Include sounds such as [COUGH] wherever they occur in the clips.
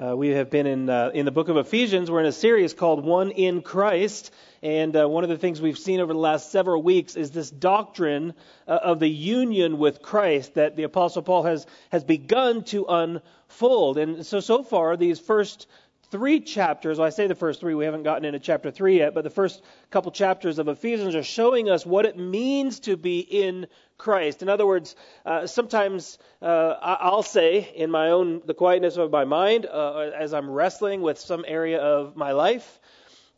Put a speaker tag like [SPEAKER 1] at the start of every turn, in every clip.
[SPEAKER 1] Uh, we have been in uh, in the book of Ephesians. We're in a series called "One in Christ," and uh, one of the things we've seen over the last several weeks is this doctrine uh, of the union with Christ that the Apostle Paul has has begun to unfold. And so so far, these first three chapters, well, I say the first three, we haven't gotten into chapter three yet, but the first couple chapters of Ephesians are showing us what it means to be in Christ. In other words, uh, sometimes uh, I'll say in my own, the quietness of my mind, uh, as I'm wrestling with some area of my life,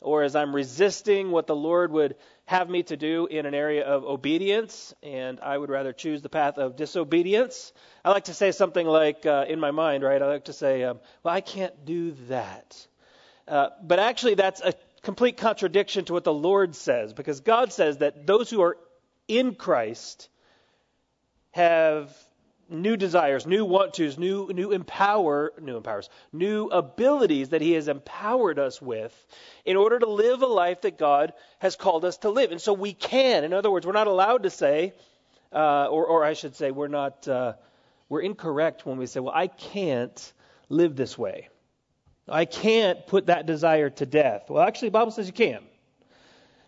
[SPEAKER 1] or as I'm resisting what the Lord would have me to do in an area of obedience, and I would rather choose the path of disobedience. I like to say something like, uh, in my mind, right? I like to say, um, well, I can't do that. Uh, but actually, that's a complete contradiction to what the Lord says, because God says that those who are in Christ have new desires, new want tos, new new empower, new empowers, new abilities that He has empowered us with in order to live a life that God has called us to live. And so we can. In other words, we're not allowed to say, uh, or, or I should say, we're not. Uh, we're incorrect when we say, "Well, I can't live this way. I can't put that desire to death." Well, actually, the Bible says you can.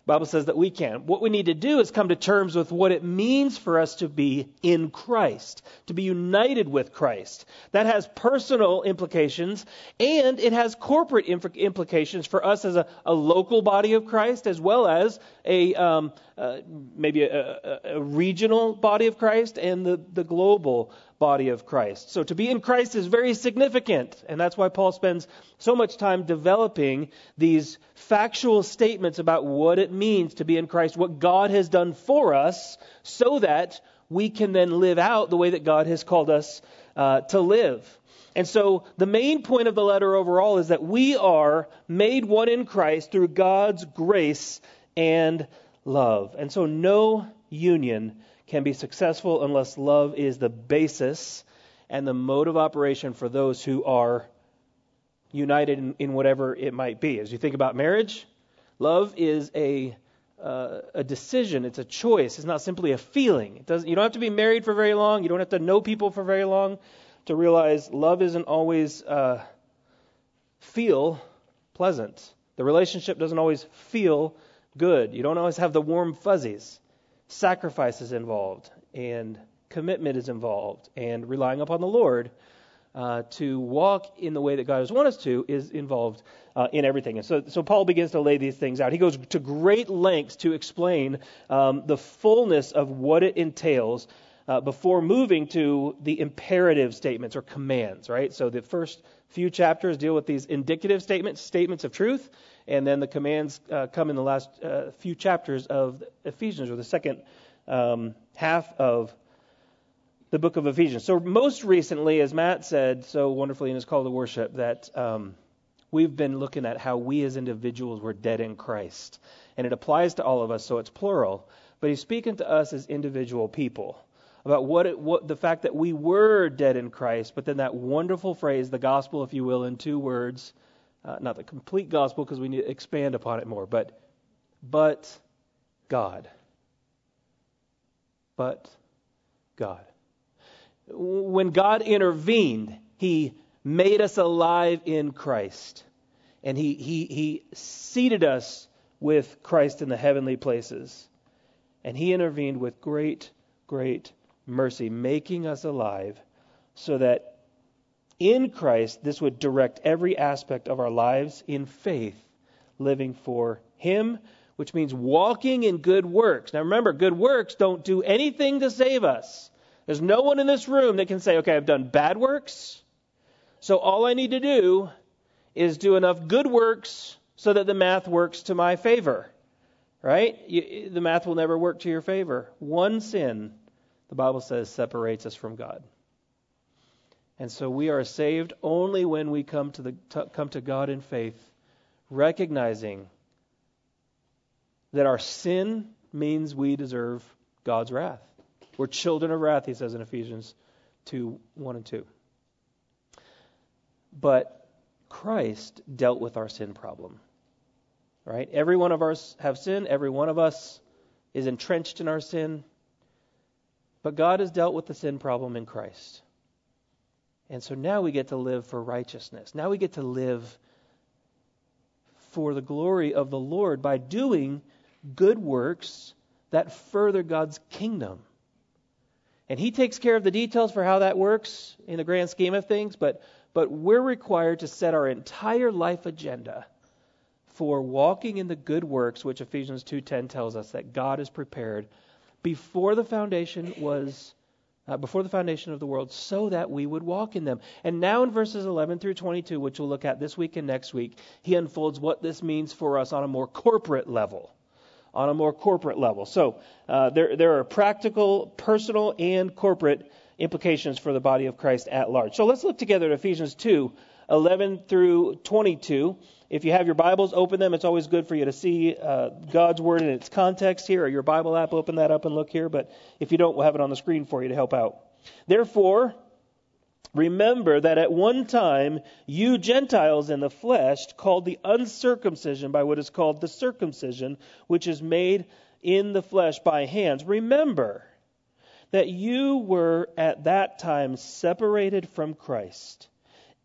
[SPEAKER 1] Bible says that we can. What we need to do is come to terms with what it means for us to be in Christ, to be united with Christ. That has personal implications and it has corporate implications for us as a, a local body of Christ as well as a um, uh, maybe a, a, a, regional body of Christ and the, the global body of Christ. So to be in Christ is very significant, and that's why Paul spends so much time developing these factual statements about what it means to be in Christ, what God has done for us, so that we can then live out the way that God has called us uh, to live. And so the main point of the letter overall is that we are made one in Christ through God's grace and love. And so no union can be successful unless love is the basis and the mode of operation for those who are united in, in whatever it might be. As you think about marriage, love is a uh, a decision. It's a choice. It's not simply a feeling. It doesn't. You don't have to be married for very long. You don't have to know people for very long to realize love isn't always uh, feel pleasant. The relationship doesn't always feel good. You don't always have the warm fuzzies. Sacrifice is involved, and commitment is involved, and relying upon the Lord uh, to walk in the way that God has wanted us to is involved uh, in everything. And so, so Paul begins to lay these things out. He goes to great lengths to explain um, the fullness of what it entails uh, before moving to the imperative statements or commands, right? So the first few chapters deal with these indicative statements, statements of truth, and then the commands uh, come in the last uh, few chapters of Ephesians, or the second um, half of the book of Ephesians. So, most recently, as Matt said so wonderfully in his call to worship, that um, we've been looking at how we as individuals were dead in Christ. And it applies to all of us, so it's plural. But he's speaking to us as individual people about what, it, what the fact that we were dead in Christ, but then that wonderful phrase, the gospel, if you will, in two words, uh, not the complete gospel because we need to expand upon it more, but but God. But God. When God intervened, He made us alive in Christ. And he, he, he seated us with Christ in the heavenly places. And He intervened with great, great mercy, making us alive so that in Christ, this would direct every aspect of our lives in faith, living for Him, which means walking in good works. Now remember, good works don't do anything to save us. There's no one in this room that can say, okay, I've done bad works, so all I need to do is do enough good works so that the math works to my favor. Right? You, the math will never work to your favor. One sin, the Bible says, separates us from God. And so we are saved only when we come to, the, to, come to God in faith, recognizing that our sin means we deserve God's wrath. We're children of wrath, he says in Ephesians 2 1 and 2. But Christ dealt with our sin problem. Right? Every one of us have sin, every one of us is entrenched in our sin. But God has dealt with the sin problem in Christ. And so now we get to live for righteousness. Now we get to live for the glory of the Lord by doing good works that further God's kingdom. And He takes care of the details for how that works in the grand scheme of things, but, but we're required to set our entire life agenda for walking in the good works which Ephesians 2:10 tells us that God has prepared before the foundation was uh, before the foundation of the world so that we would walk in them. And now in verses 11 through 22, which we'll look at this week and next week, he unfolds what this means for us on a more corporate level. On a more corporate level. So uh, there, there are practical, personal, and corporate implications for the body of Christ at large. So let's look together at Ephesians 2 11 through 22. If you have your Bibles, open them. It's always good for you to see uh, God's Word in its context here, or your Bible app, open that up and look here. But if you don't, we'll have it on the screen for you to help out. Therefore, remember that at one time you Gentiles in the flesh, called the uncircumcision by what is called the circumcision, which is made in the flesh by hands, remember that you were at that time separated from Christ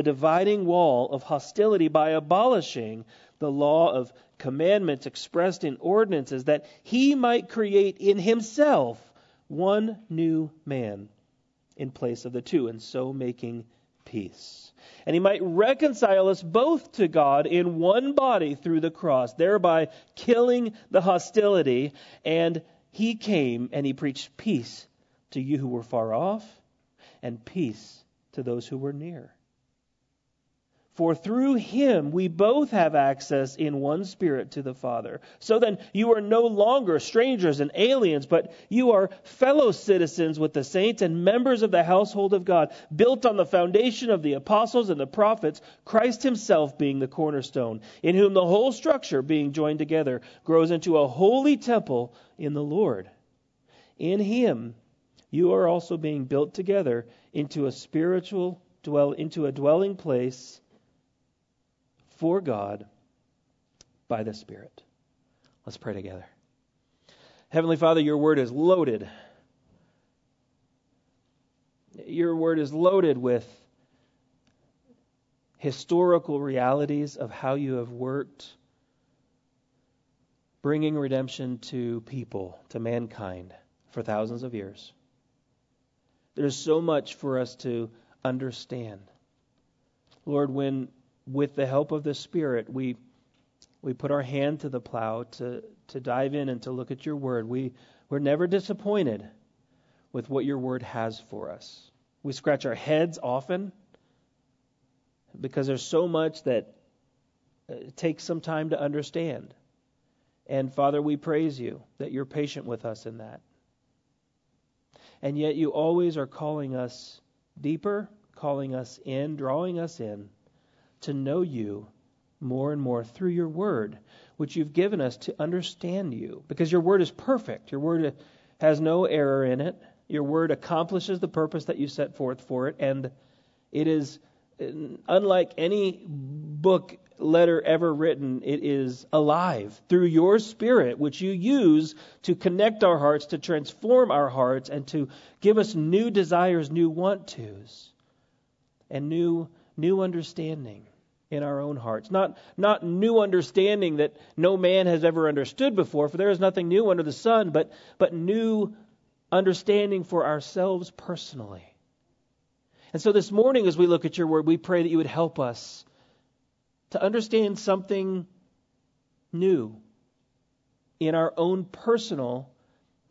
[SPEAKER 1] the dividing wall of hostility by abolishing the law of commandments expressed in ordinances, that he might create in himself one new man in place of the two, and so making peace. And he might reconcile us both to God in one body through the cross, thereby killing the hostility. And he came and he preached peace to you who were far off, and peace to those who were near. For through him we both have access in one spirit to the Father. So then you are no longer strangers and aliens, but you are fellow citizens with the saints and members of the household of God, built on the foundation of the apostles and the prophets, Christ himself being the cornerstone, in whom the whole structure, being joined together, grows into a holy temple in the Lord. In him you are also being built together into a spiritual dwell into a dwelling place for God by the Spirit. Let's pray together. Heavenly Father, your word is loaded. Your word is loaded with historical realities of how you have worked bringing redemption to people, to mankind, for thousands of years. There's so much for us to understand. Lord, when with the help of the Spirit, we we put our hand to the plow to, to dive in and to look at your word. We, we're never disappointed with what your word has for us. We scratch our heads often because there's so much that uh, takes some time to understand. And Father, we praise you that you're patient with us in that. And yet you always are calling us deeper, calling us in, drawing us in to know you more and more through your word, which you've given us to understand you. Because your word is perfect, your word has no error in it. Your word accomplishes the purpose that you set forth for it, and it is unlike any book letter ever written, it is alive through your spirit, which you use to connect our hearts, to transform our hearts, and to give us new desires, new want tos, and new new understanding in our own hearts. Not, not new understanding that no man has ever understood before, for there is nothing new under the sun, but, but new understanding for ourselves personally. And so this morning, as we look at your word, we pray that you would help us to understand something new in our own personal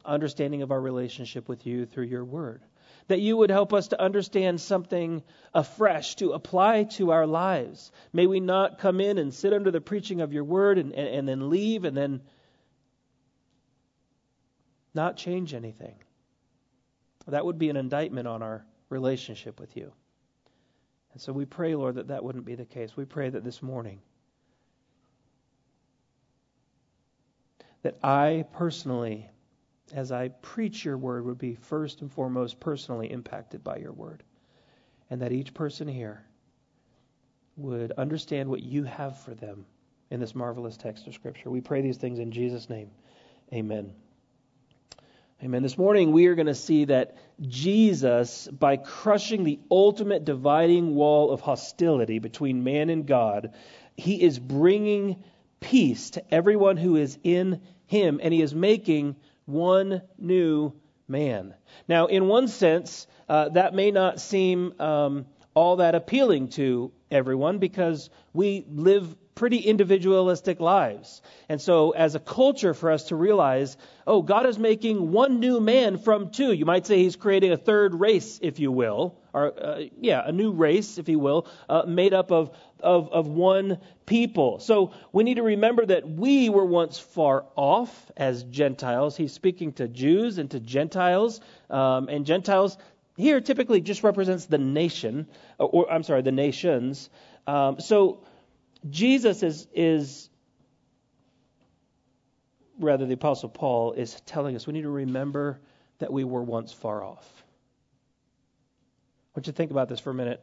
[SPEAKER 1] understanding of our relationship with you through your word that you would help us to understand something afresh to apply to our lives. May we not come in and sit under the preaching of your word and, and, and then leave and then not change anything. That would be an indictment on our relationship with you. And so we pray, Lord, that that wouldn't be the case. We pray that this morning, that I personally, as I preach your word, would be first and foremost personally impacted by your word. And that each person here would understand what you have for them in this marvelous text of Scripture. We pray these things in Jesus' name. Amen. Amen. This morning we are going to see that Jesus, by crushing the ultimate dividing wall of hostility between man and God, he is bringing peace to everyone who is in him, and he is making one new man. Now, in one sense, uh, that may not seem um, all that appealing to everyone because we live pretty individualistic lives. And so, as a culture, for us to realize, oh, God is making one new man from two. You might say He's creating a third race, if you will, or uh, yeah, a new race, if you will, uh, made up of, of of one people. So we need to remember that we were once far off as Gentiles. He's speaking to Jews and to Gentiles, um, and Gentiles here typically just represents the nation, or, or I'm sorry, the nations. Um, so Jesus is, is, rather, the Apostle Paul is telling us we need to remember that we were once far off. I want you to think about this for a minute.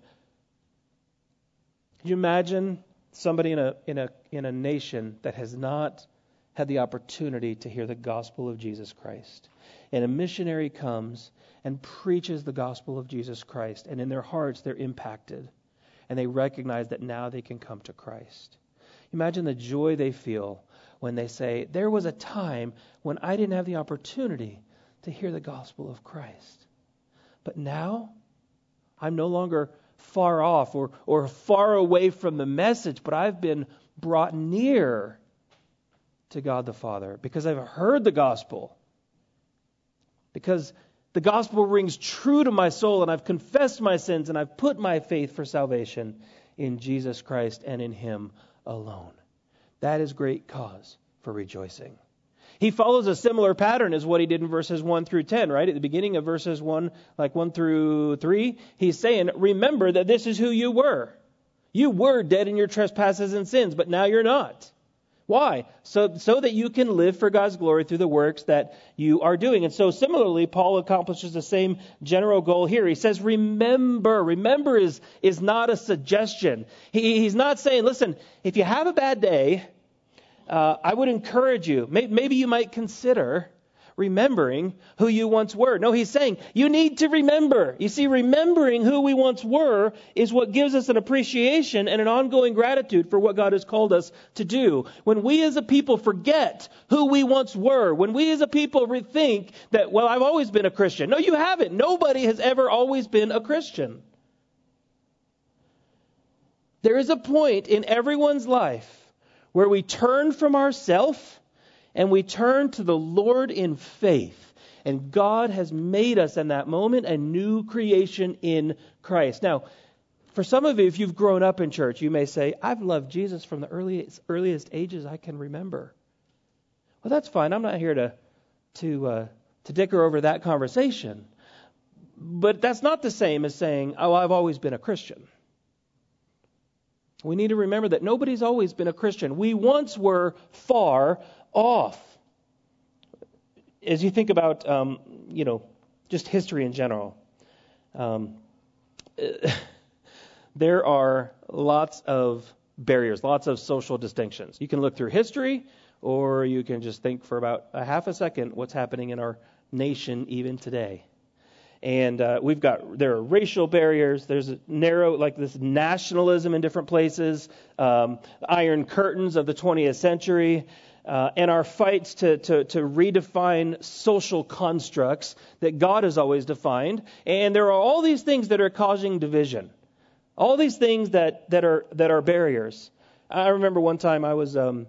[SPEAKER 1] Can you imagine somebody in a, in a, in a nation that has not had the opportunity to hear the gospel of Jesus Christ? And a missionary comes and preaches the gospel of Jesus Christ, and in their hearts they're impacted and they recognize that now they can come to Christ. Imagine the joy they feel when they say, There was a time when I didn't have the opportunity to hear the gospel of Christ. But now I'm no longer far off or, or far away from the message, but I've been brought near to God the Father because I've heard the gospel. Because the gospel rings true to my soul, and I've confessed my sins, and I've put my faith for salvation in Jesus Christ and in Him alone. That is great cause for rejoicing. He follows a similar pattern as what he did in verses 1 through 10, right? At the beginning of verses 1, like 1 through 3, he's saying, Remember that this is who you were. You were dead in your trespasses and sins, but now you're not. Why? So, so that you can live for God's glory through the works that you are doing. And so, similarly, Paul accomplishes the same general goal here. He says, Remember. Remember is, is not a suggestion. He, he's not saying, Listen, if you have a bad day, uh, I would encourage you. maybe you might consider remembering who you once were. No, he's saying you need to remember. You see, remembering who we once were is what gives us an appreciation and an ongoing gratitude for what God has called us to do. When we as a people forget who we once were, when we as a people rethink that, well, I've always been a Christian. No, you haven't. Nobody has ever always been a Christian. There is a point in everyone's life where we turn from ourself and we turn to the Lord in faith. And God has made us in that moment a new creation in Christ. Now, for some of you, if you've grown up in church, you may say, I've loved Jesus from the earliest, earliest ages I can remember. Well, that's fine. I'm not here to, to, uh, to dicker over that conversation. But that's not the same as saying, oh, I've always been a Christian. We need to remember that nobody's always been a Christian. We once were far off. As you think about, um, you know, just history in general, um, [LAUGHS] there are lots of barriers, lots of social distinctions. You can look through history, or you can just think for about a half a second what's happening in our nation even today. And uh, we've got there are racial barriers. There's narrow like this nationalism in different places. Um, iron curtains of the 20th century uh, and our fights to, to, to redefine social constructs that God has always defined. And there are all these things that are causing division, all these things that, that, are, that are barriers. I remember one time I was um,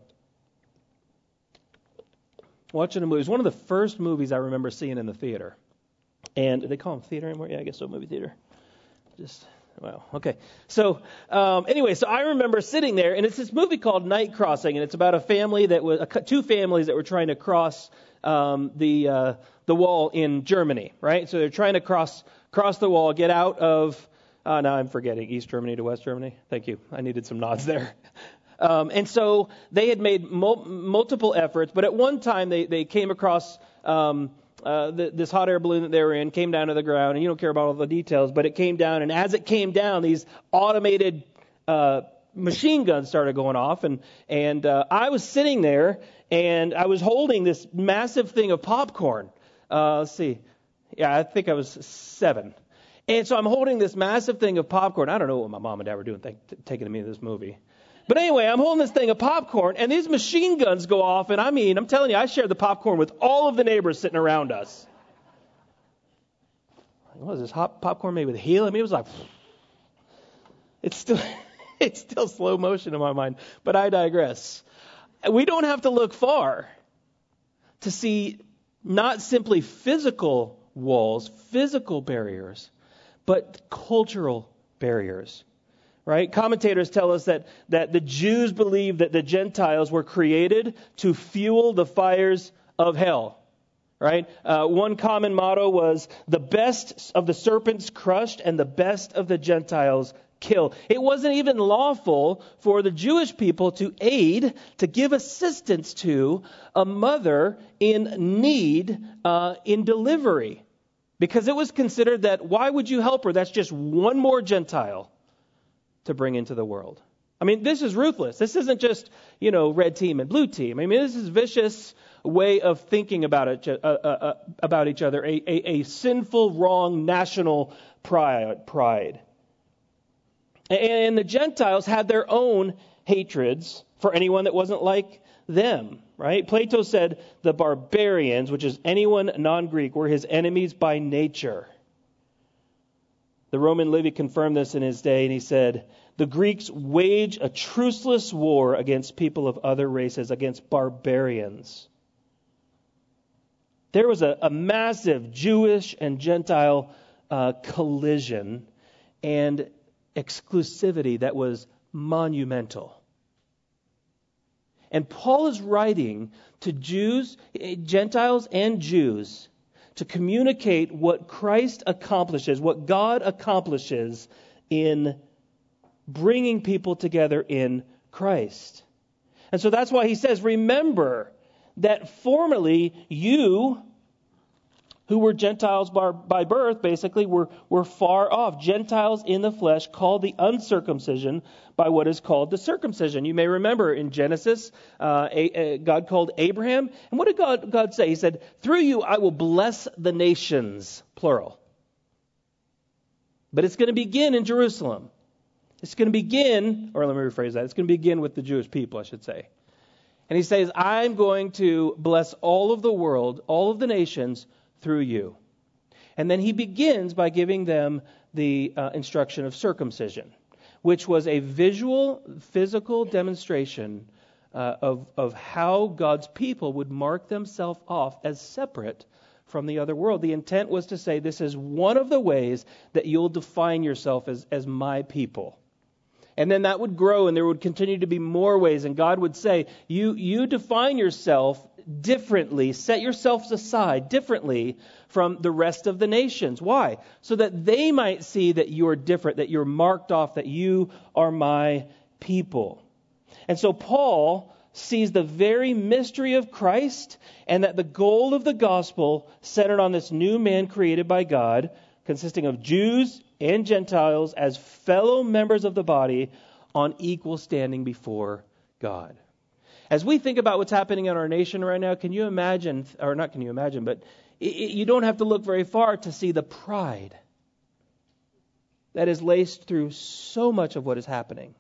[SPEAKER 1] watching a movie. It was one of the first movies I remember seeing in the theater. And they call them theater anymore? Yeah, I guess so, movie theater. Just Wow. Okay. So um, anyway, so I remember sitting there, and it's this movie called Night Crossing, and it's about a family that was two families that were trying to cross um, the uh, the wall in Germany, right? So they're trying to cross cross the wall, get out of Uh, now I'm forgetting East Germany to West Germany. Thank you. I needed some nods there. [LAUGHS] Um, and so they had made mul- multiple efforts, but at one time they, they came across um, uh, the, this hot air balloon that they were in, came down to the ground, and you don't care about all the details, but it came down, and as it came down, these automated uh, machine guns started going off, and and uh, I was sitting there, and I was holding this massive thing of popcorn. Uh, let's see, yeah, I think I was seven. And so I'm holding this massive thing of popcorn. I don't know what my mom and dad were doing, th- taking me to this movie. But anyway, I'm holding this thing of popcorn, and these machine guns go off, and I mean, I'm telling you, I shared the popcorn with all of the neighbors sitting around us. What was this hot popcorn made with helium? I mean, it was like, it's still, [LAUGHS] it's still slow motion in my mind. But I digress. We don't have to look far to see not simply physical walls, physical barriers, but cultural barriers right? Commentators tell us that, that the Jews believed that the Gentiles were created to fuel the fires of hell, right? Uh, one common motto was the best of the serpents crushed and the best of the Gentiles kill. It wasn't even lawful for the Jewish people to aid, to give assistance to a mother in need uh, in delivery. Because it was considered that why would you help her? That's just one more Gentile to bring into the world. I mean, this is ruthless. This isn't just, you know, red team and blue team. I mean, this is vicious way of thinking about it, uh, uh, uh, about each other, a, a, a, sinful, wrong national pride. pride. And the Gentiles had their own hatreds for anyone that wasn't like them, right? Plato said the barbarians, which is anyone non Greek, were his enemies by nature. The Roman Livy confirmed this in his day, and he said, The Greeks wage a truceless war against people of other races, against barbarians. There was a, a massive Jewish and Gentile uh, collision and exclusivity that was monumental. And Paul is writing to Jews, Gentiles, and Jews to communicate what Christ accomplishes, what God accomplishes in bringing people together in Christ. And so that's why he says, Remember that formerly you, who were Gentiles by birth, basically, were, were far off. Gentiles in the flesh, called the uncircumcision by what is called the circumcision. You may remember in Genesis, uh, a, a, God called Abraham. And what did God, God say? He said, Through you I will bless the nations, plural. But it's going to begin in Jerusalem. It's going to begin, or let me rephrase that, it's going to begin with the Jewish people, I should say. And he says, I'm going to bless all of the world, all of the nations, through you. And then he begins by giving them the uh, instruction of circumcision, which was a visual, physical demonstration uh, of, of how God's people would mark themselves off as separate from the other world. The intent was to say, this is one of the ways that you'll define yourself as, as my people. And then that would grow, and there would continue to be more ways. And God would say, you, you define yourself differently, set yourselves aside differently from the rest of the nations. Why? So that they might see that you're different, that you're marked off, that you are my people. And so Paul sees the very mystery of Christ and that the goal of the gospel centered on this new man created by God, consisting of Jews and Gentiles as fellow members of the body on equal standing before God. As we think about what's happening in our nation right now, can you imagine, or not can you imagine, but it, you don't have to look very far to see the pride that is laced through so much of what is happening.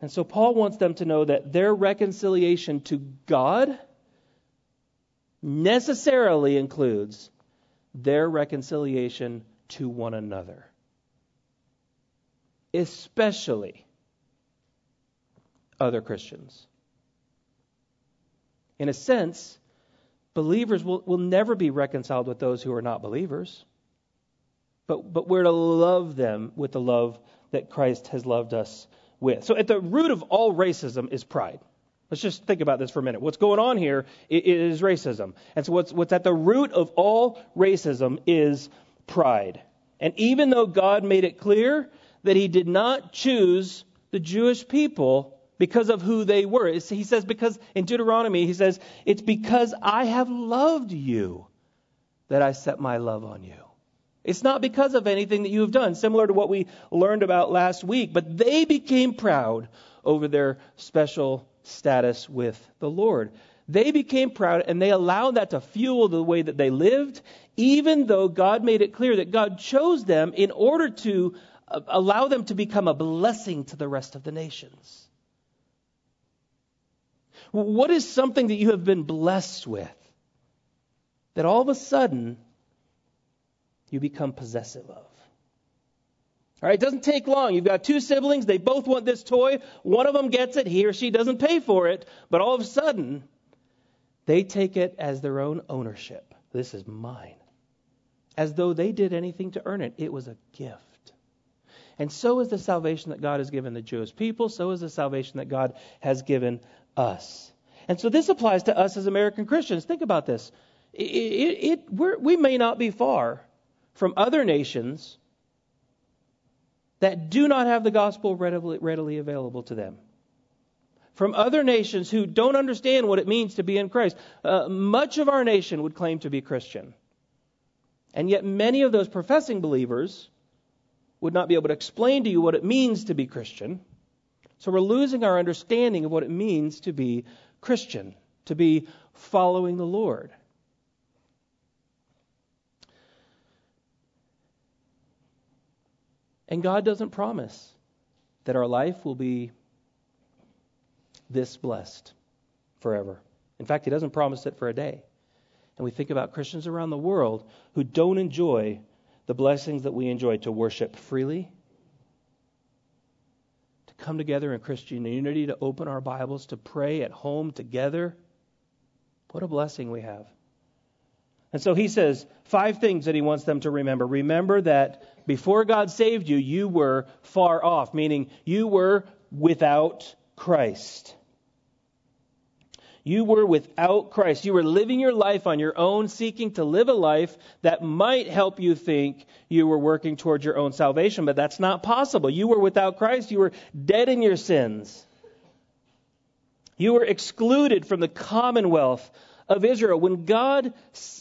[SPEAKER 1] And so Paul wants them to know that their reconciliation to God necessarily includes their reconciliation to one another. Especially other Christians. In a sense, believers will, will never be reconciled with those who are not believers. But, but we're to love them with the love that Christ has loved us with. So at the root of all racism is pride. Let's just think about this for a minute. What's going on here is racism. And so what's, what's at the root of all racism is pride. And even though God made it clear that he did not choose the Jewish people because of who they were, he says, because in Deuteronomy, he says, it's because I have loved you that I set my love on you. It's not because of anything that you have done, similar to what we learned about last week, but they became proud over their special status with the Lord. They became proud and they allowed that to fuel the way that they lived, even though God made it clear that God chose them in order to uh, allow them to become a blessing to the rest of the nations. What is something that you have been blessed with that all of a sudden you become possessive of. All right, it doesn't take long. You've got two siblings, they both want this toy. One of them gets it, he or she doesn't pay for it, but all of a sudden, they take it as their own ownership. This is mine. As though they did anything to earn it. It was a gift. And so is the salvation that God has given the Jewish people, so is the salvation that God has given us. And so this applies to us as American Christians. Think about this. It, it, it, we may not be far from other nations that do not have the gospel readily, readily available to them. From other nations who don't understand what it means to be in Christ. Uh, much of our nation would claim to be Christian. And yet, many of those professing believers would not be able to explain to you what it means to be Christian. So, we're losing our understanding of what it means to be Christian, to be following the Lord. And God doesn't promise that our life will be this blessed forever. In fact, He doesn't promise it for a day. And we think about Christians around the world who don't enjoy the blessings that we enjoy to worship freely, come together in Christian unity, to open our Bibles, to pray at home together. What a blessing we have. And so he says five things that he wants them to remember. Remember that before God saved you, you were far off, meaning you were without Christ. You were without Christ. You were living your life on your own, seeking to live a life that might help you think you were working towards your own salvation, but that's not possible. You were without Christ. You were dead in your sins. You were excluded from the commonwealth of Israel. When God,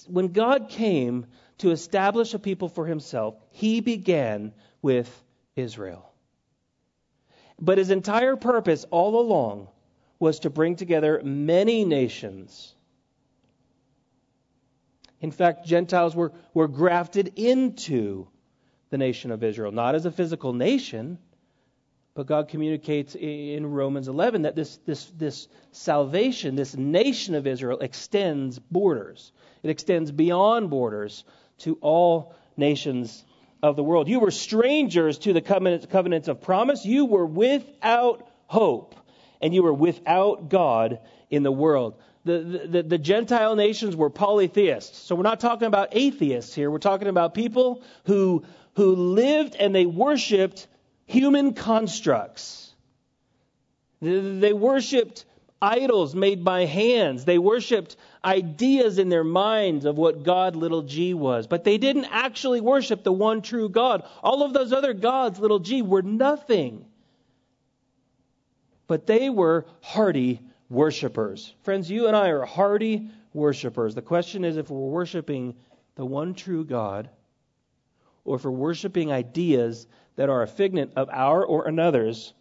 [SPEAKER 1] when God came to establish a people for himself, he began with Israel. But his entire purpose all along was to bring together many nations. In fact, Gentiles were, were grafted into the nation of Israel, not as a physical nation, but God communicates in Romans 11 that this, this, this salvation, this nation of Israel, extends borders. It extends beyond borders to all nations of the world. You were strangers to the covenant, covenants of promise. You were without hope, and you were without God in the world. The, the, the, Gentile nations were polytheists. So we're not talking about atheists here. We're talking about people who, who lived and they worshiped human constructs. They worshiped idols made by hands. They worshiped ideas in their minds of what God, little g, was. But they didn't actually worship the one true God. All of those other gods, little g, were nothing. But they were hearty worshipers. Friends, you and I are hearty worshipers. The question is if we're worshiping the one true God or if we're worshiping ideas that are a figment of our or another's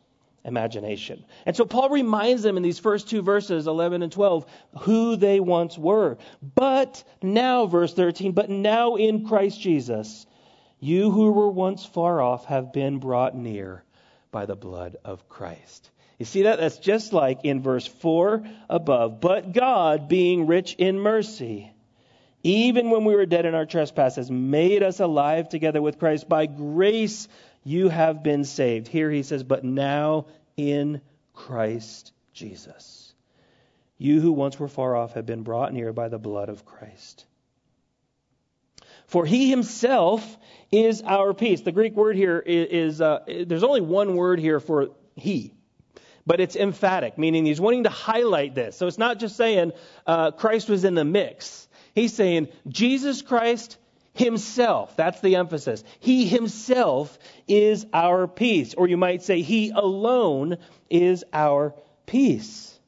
[SPEAKER 1] imagination. And so Paul reminds them in these first two verses, 11 and 12, who they once were. But now, verse 13, but now in Christ Jesus, you who were once far off have been brought near by the blood of Christ. You see that? That's just like in verse 4 above. But God, being rich in mercy, even when we were dead in our trespasses, made us alive together with Christ. By grace you have been saved. Here he says, but now in Christ Jesus. You who once were far off have been brought near by the blood of Christ. For he himself is our peace. The Greek word here is, is uh, there's only one word here for he, but it's emphatic, meaning he's wanting to highlight this. So it's not just saying uh, Christ was in the mix. He's saying Jesus Christ, himself. That's the emphasis. He himself is our peace. Or you might say, He alone is our peace.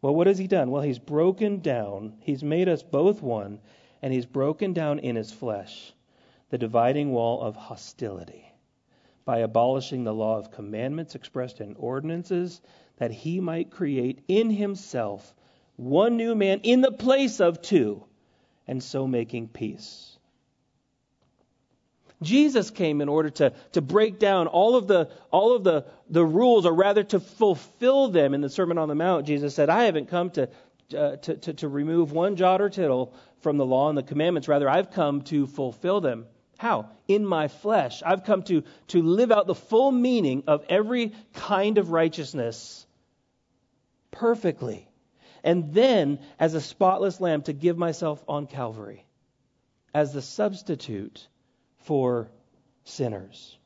[SPEAKER 1] Well, what has He done? Well, He's broken down, He's made us both one, and He's broken down in His flesh the dividing wall of hostility by abolishing the law of commandments expressed in ordinances, that He might create in Himself one new man in the place of two, and so making peace. Jesus came in order to, to break down all of the all of the, the rules, or rather to fulfill them. In the Sermon on the Mount, Jesus said, I haven't come to, uh, to, to, to remove one jot or tittle from the law and the commandments. Rather, I've come to fulfill them. How? In my flesh. I've come to, to live out the full meaning of every kind of righteousness perfectly and then as a spotless lamb to give myself on Calvary as the substitute for sinners.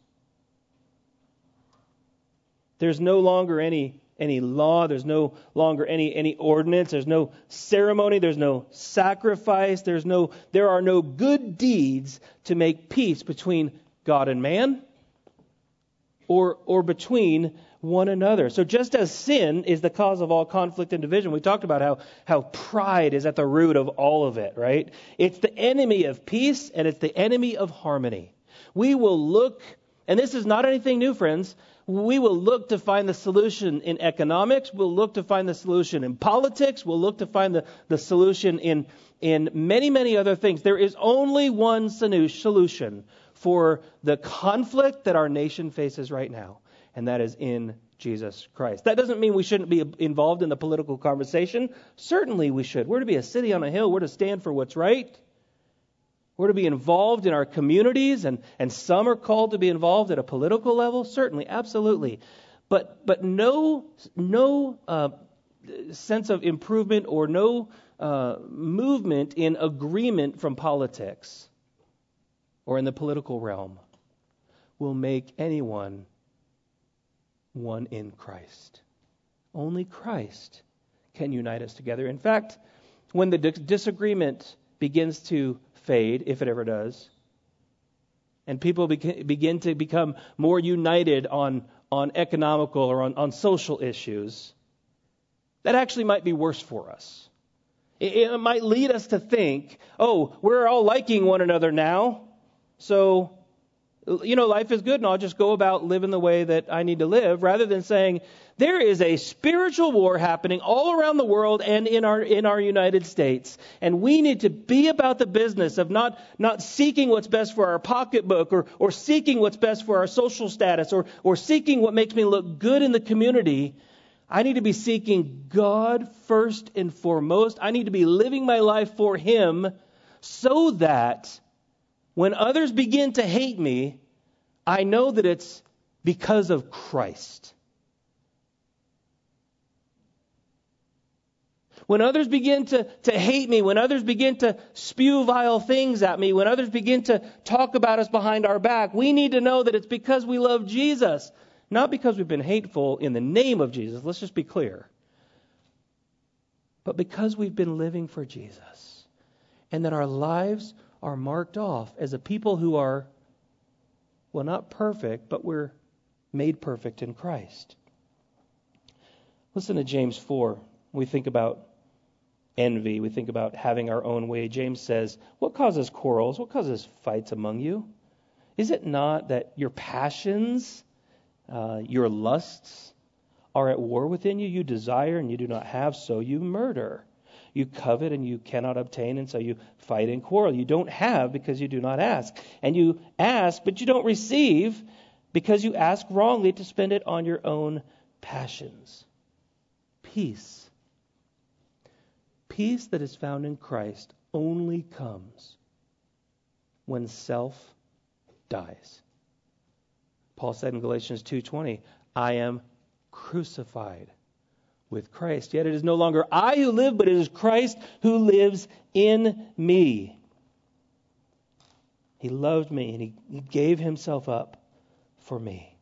[SPEAKER 1] There's no longer any any law, there's no longer any any ordinance, there's no ceremony, there's no sacrifice, there's no there are no good deeds to make peace between God and man or or between one another. So just as sin is the cause of all conflict and division, we talked about how, how pride is at the root of all of it, right? It's the enemy of peace and it's the enemy of harmony. We will look, and this is not anything new, friends. We will look to find the solution in economics. We'll look to find the solution in politics. We'll look to find the, the solution in, in many, many other things. There is only one solution for the conflict that our nation faces right now and that is in Jesus Christ. That doesn't mean we shouldn't be involved in the political conversation. Certainly we should. We're to be a city on a hill. We're to stand for what's right. We're to be involved in our communities, and, and some are called to be involved at a political level. Certainly, absolutely. But, but no, no uh, sense of improvement or no uh, movement in agreement from politics or in the political realm will make anyone one in Christ. Only Christ can unite us together. In fact, when the disagreement begins to fade, if it ever does, and people begin to become more united on, on economical or on, on social issues, that actually might be worse for us. It, it might lead us to think, oh, we're all liking one another now, so you know, life is good and I'll just go about living the way that I need to live, rather than saying, there is a spiritual war happening all around the world and in our, in our United States. And we need to be about the business of not, not seeking what's best for our pocketbook or, or seeking what's best for our social status or, or seeking what makes me look good in the community. I need to be seeking God first and foremost. I need to be living my life for Him so that when others begin to hate me, I know that it's because of Christ. When others begin to, to hate me, when others begin to spew vile things at me, when others begin to talk about us behind our back, we need to know that it's because we love Jesus, not because we've been hateful in the name of Jesus. Let's just be clear. But because we've been living for Jesus and that our lives are marked off as a people who are, well, not perfect, but we're made perfect in Christ. Listen to James 4. We think about envy. We think about having our own way. James says, What causes quarrels? What causes fights among you? Is it not that your passions, uh, your lusts, are at war within you? You desire and you do not have, so you murder. You covet and you cannot obtain, and so you fight and quarrel. You don't have because you do not ask. And you ask, but you don't receive because you ask wrongly to spend it on your own passions. Peace. Peace that is found in Christ only comes when self dies. Paul said in Galatians 2:20, "I am crucified with Christ. Yet it is no longer I who live, but it is Christ who lives in me. He loved me and he, gave himself up for me.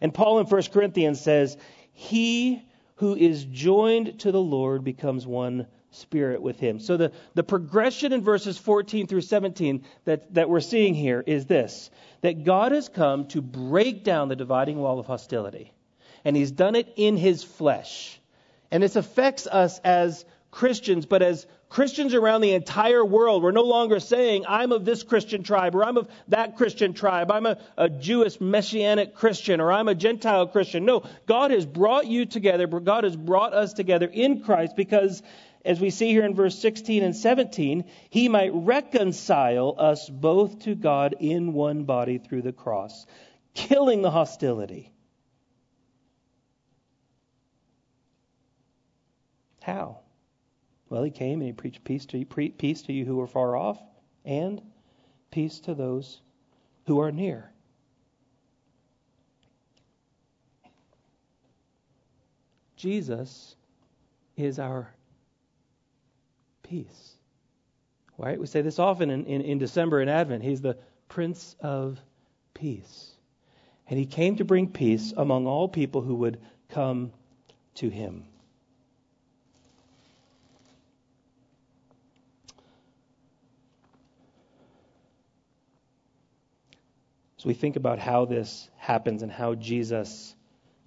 [SPEAKER 1] And Paul in 1 Corinthians says, He who is joined to the Lord becomes one spirit with him. So the, the progression in verses 14 through 17 that, that we're seeing here is this that God has come to break down the dividing wall of hostility. And he's done it in his flesh. And this affects us as Christians, but as Christians around the entire world, we're no longer saying, I'm of this Christian tribe, or I'm of that Christian tribe, I'm a, a Jewish messianic Christian, or I'm a Gentile Christian. No, God has brought you together, God has brought us together in Christ because, as we see here in verse 16 and 17, He might reconcile us both to God in one body through the cross, killing the hostility. How? Well, he came and he preached peace to you, peace to you who are far off and peace to those who are near. Jesus is our peace. Right? We say this often in, in, in December and Advent. He's the Prince of Peace. And he came to bring peace among all people who would come to him. As we think about how this happens and how Jesus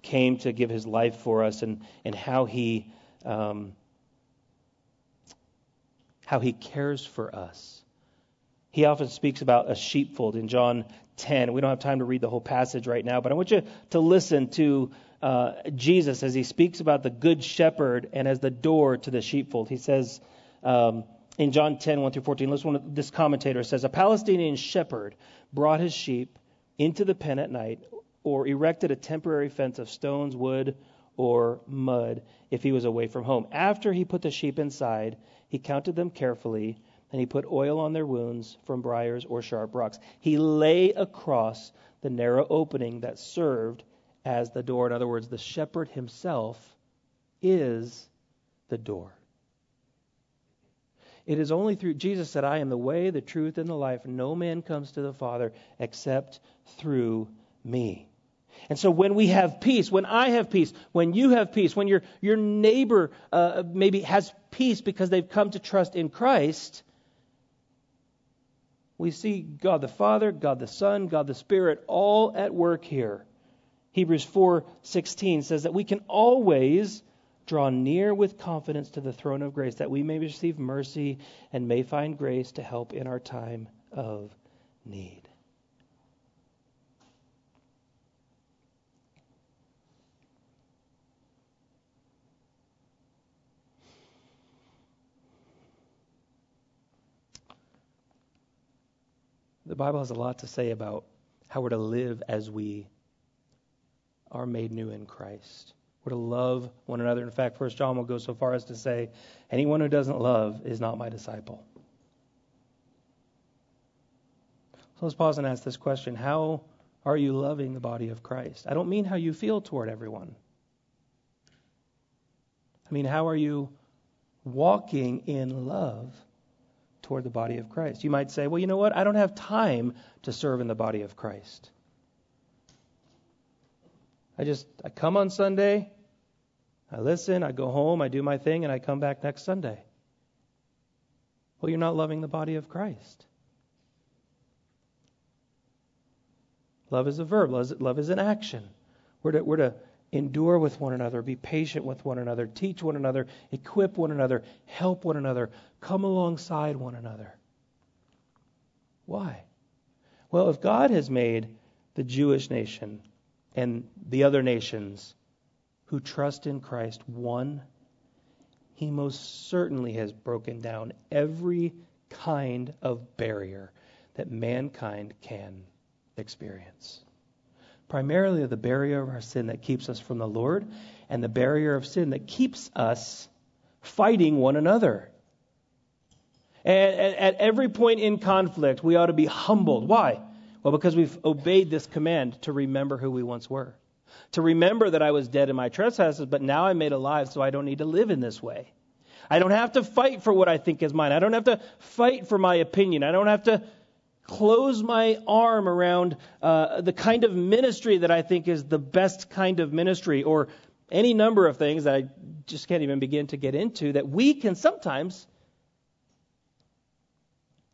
[SPEAKER 1] came to give his life for us and, and how he um, how he cares for us. He often speaks about a sheepfold in John 10. We don't have time to read the whole passage right now, but I want you to listen to uh, Jesus as he speaks about the good shepherd and as the door to the sheepfold. He says um, in John 10, 1 through 14, listen this commentator says, A Palestinian shepherd brought his sheep into the pen at night, or erected a temporary fence of stones, wood, or mud if he was away from home. After he put the sheep inside, he counted them carefully, and he put oil on their wounds from briars or sharp rocks. He lay across the narrow opening that served as the door. In other words, the shepherd himself is the door. It is only through Jesus that I am the way, the truth, and the life. No man comes to the Father except through me. And so when we have peace, when I have peace, when you have peace, when your, your neighbor uh, maybe has peace because they've come to trust in Christ, we see God the Father, God the Son, God the Spirit all at work here. Hebrews 4:16 says that we can always draw near with confidence to the throne of grace that we may receive mercy and may find grace to help in our time of need. The Bible has a lot to say about how we're to live as we are made new in Christ. We're to love one another. In fact, First John will go so far as to say, anyone who doesn't love is not my disciple. So let's pause and ask this question How are you loving the body of Christ? I don't mean how you feel toward everyone. I mean, how are you walking in love toward the body of Christ? You might say, well, you know what? I don't have time to serve in the body of Christ. I just I come on Sunday, I listen, I go home, I do my thing, and I come back next Sunday. Well, you're not loving the body of Christ. Love is a verb, love is an action. We're to, we're to endure with one another, be patient with one another, teach one another, equip one another, help one another, come alongside one another. Why? Well, if God has made the Jewish nation and the other nations who trust in Christ one, he most certainly has broken down every kind of barrier that mankind can experience. Primarily the barrier of our sin that keeps us from the Lord, and the barrier of sin that keeps us fighting one another. And at every point in conflict, we ought to be humbled. Why? Well, because we've obeyed this command to remember who we once were. To remember that I was dead in my trespasses, but now I'm made alive, so I don't need to live in this way. I don't have to fight for what I think is mine. I don't have to fight for my opinion. I don't have to close my arm around uh, the kind of ministry that I think is the best kind of ministry, or any number of things that I just can't even begin to get into that we can sometimes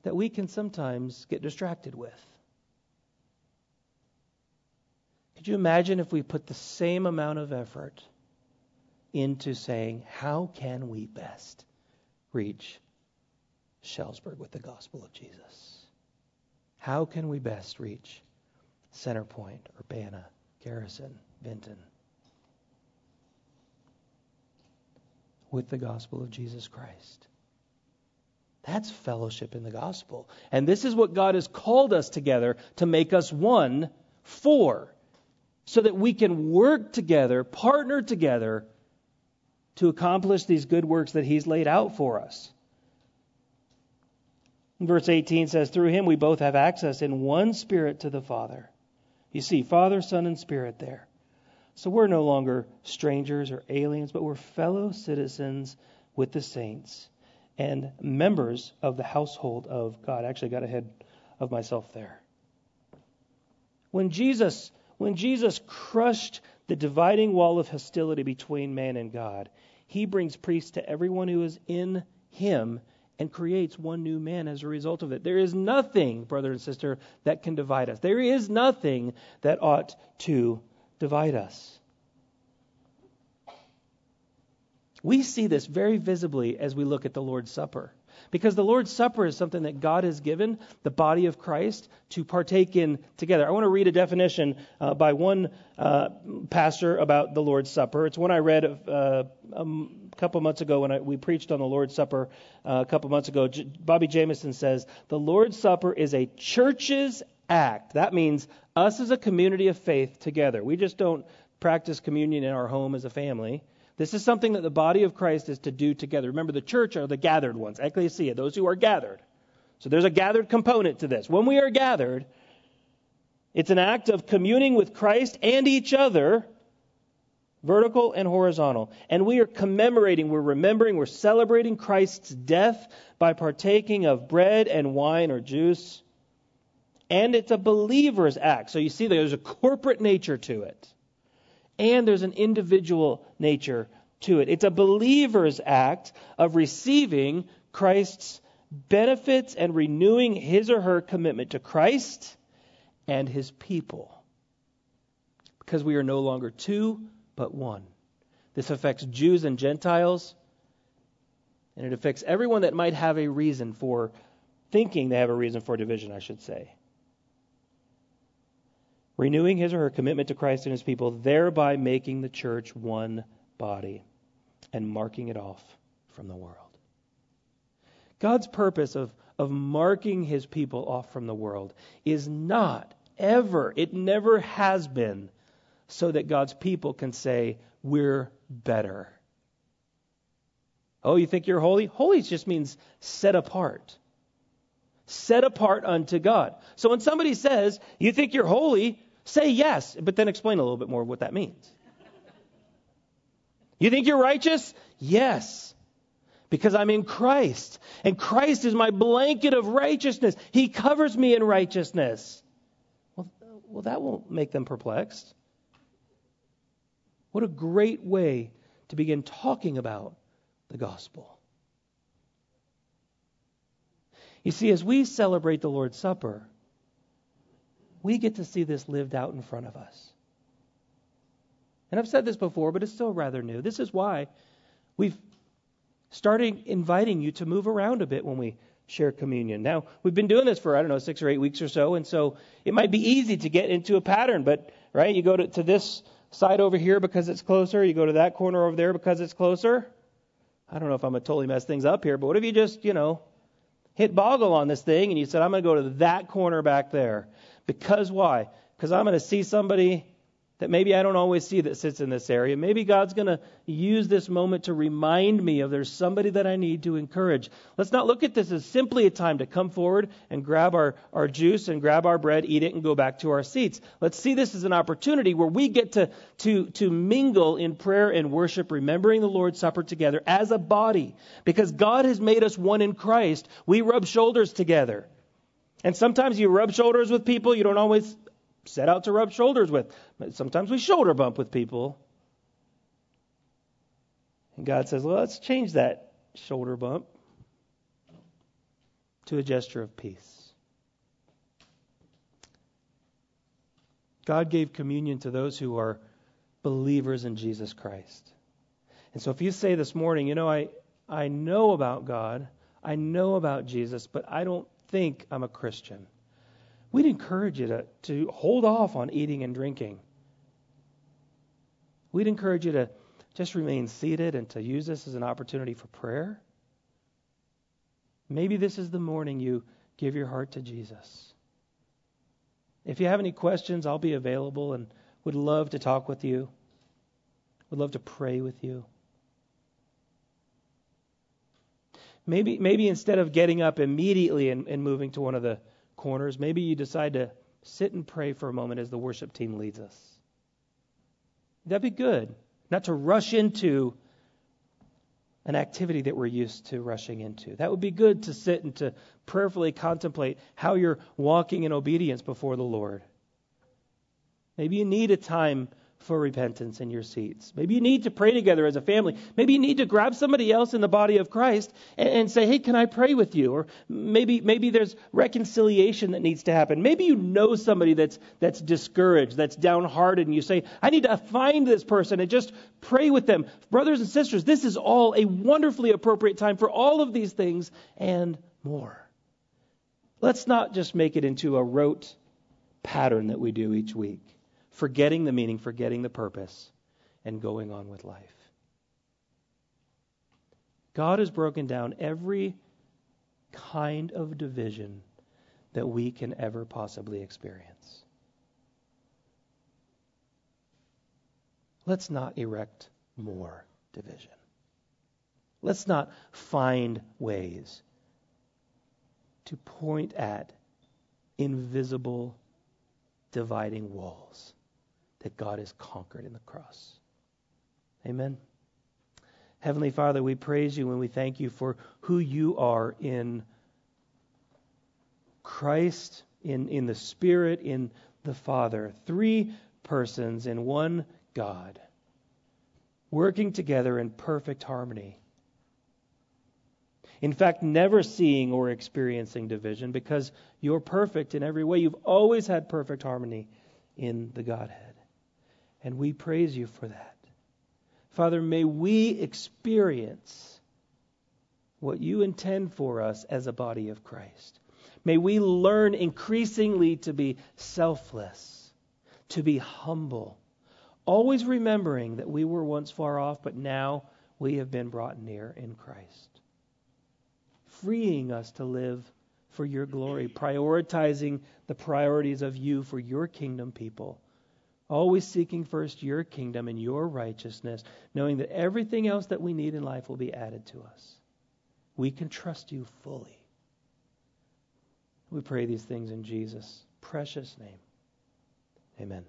[SPEAKER 1] that we can sometimes get distracted with. Could you imagine if we put the same amount of effort into saying, how can we best reach Shellsburg with the gospel of Jesus? How can we best reach Centerpoint, Urbana, Garrison, Vinton? With the gospel of Jesus Christ. That's fellowship in the gospel. And this is what God has called us together to make us one for, so that we can work together, partner together to accomplish these good works that He's laid out for us. Verse 18 says, Through Him we both have access in one Spirit to the Father. You see, Father, Son, and Spirit there. So we're no longer strangers or aliens, but we're fellow citizens with the saints and members of the household of God. I actually got ahead of myself there. When Jesus when Jesus crushed the dividing wall of hostility between man and God, he brings peace to everyone who is in him and creates one new man as a result of it. There is nothing, brother and sister, that can divide us. There is nothing that ought to divide us. We see this very visibly as we look at the Lord's Supper. Because the Lord's Supper is something that God has given the body of Christ to partake in together. I want to read a definition uh, by one uh, pastor about the Lord's Supper. It's one I read uh, a couple months ago when I, we preached on the Lord's Supper uh, a couple months ago. J- Bobby Jamieson says the Lord's Supper is a church's act. That means us as a community of faith together. We just don't practice communion in our home as a family. This is something that the body of Christ is to do together. Remember, the church are the gathered ones, ecclesia, those who are gathered. So there's a gathered component to this. When we are gathered, it's an act of communing with Christ and each other, vertical and horizontal. And we are commemorating, we're remembering, we're celebrating Christ's death by partaking of bread and wine or juice. And it's a believer's act. So you see, there's a corporate nature to it and there's an individual nature to it. It's a believer's act of receiving Christ's benefits and renewing his or her commitment to Christ and his people. Because we are no longer two, but one. This affects Jews and Gentiles, and it affects everyone that might have a reason for thinking they have a reason for division, I should say renewing his or her commitment to Christ and his people, thereby making the church one body and marking it off from the world. God's purpose of, of marking his people off from the world is not ever, it never has been, so that God's people can say, We're better. Oh, you think you're holy? Holy just means set apart. Set apart unto God. So when somebody says, You think you're holy, Say yes, but then explain a little bit more what that means. You think you're righteous? Yes. Because I'm in Christ. And Christ is my blanket of righteousness. He covers me in righteousness. Well, well that won't make them perplexed. What a great way to begin talking about the gospel. You see, as we celebrate the Lord's Supper, we get to see this lived out in front of us. And I've said this before, but it's still rather new. This is why we've started inviting you to move around a bit when we share communion. Now, we've been doing this for, I don't know, six or eight weeks or so, and so it might be easy to get into a pattern, but, right, you go to, to this side over here because it's closer, you go to that corner over there because it's closer. I don't know if I'm going to totally mess things up here, but what if you just, you know, hit boggle on this thing and you said, I'm going to go to that corner back there? Because why? Because I'm going to see somebody that maybe I don't always see that sits in this area. Maybe God's going to use this moment to remind me of there's somebody that I need to encourage. Let's not look at this as simply a time to come forward and grab our, our juice and grab our bread, eat it, and go back to our seats. Let's see this as an opportunity where we get to, to, to mingle in prayer and worship, remembering the Lord's Supper together as a body. Because God has made us one in Christ. We rub shoulders together. And sometimes you rub shoulders with people you don't always set out to rub shoulders with. Sometimes we shoulder bump with people. And God says, well, let's change that shoulder bump to a gesture of peace. God gave communion to those who are believers in Jesus Christ. And so if you say this morning, you know, I, I know about God, I know about Jesus, but I don't think I'm a Christian, we'd encourage you to, to hold off on eating and drinking. We'd encourage you to just remain seated and to use this as an opportunity for prayer. Maybe this is the morning you give your heart to Jesus. If you have any questions, I'll be available and would love to talk with you. Would love to pray with you. Maybe, maybe instead of getting up immediately and, and moving to one of the corners, maybe you decide to sit and pray for a moment as the worship team leads us. That'd be good. Not to rush into an activity that we're used to rushing into. That would be good to sit and to prayerfully contemplate how you're walking in obedience before the Lord. Maybe you need a time for repentance in your seats. Maybe you need to pray together as a family. Maybe you need to grab somebody else in the body of Christ and, and, say, "Hey, can I pray with you?" Or maybe maybe there's reconciliation that needs to happen. Maybe you know somebody that's that's discouraged, that's downhearted, and you say, "I need to find this person and just pray with them." Brothers and sisters, this is all a wonderfully appropriate time for all of these things and more. Let's not just make it into a rote pattern that we do each week forgetting the meaning, forgetting the purpose, and going on with life. God has broken down every kind of division that we can ever possibly experience. Let's not erect more division. Let's not find ways to point at invisible dividing walls that God has conquered in the cross. Amen. Heavenly Father, we praise you and we thank you for who you are in Christ, in, in the Spirit, in the Father. Three persons in one God, working together in perfect harmony. In fact, never seeing or experiencing division because you're perfect in every way. You've always had perfect harmony in the Godhead. And we praise you for that. Father, may we experience what you intend for us as a body of Christ. May we learn increasingly to be selfless, to be humble, always remembering that we were once far off, but now we have been brought near in Christ. Freeing us to live for your glory, prioritizing the priorities of you for your kingdom people always seeking first your kingdom and your righteousness, knowing that everything else that we need in life will be added to us. We can trust you fully. We pray these things in Jesus' precious name. Amen.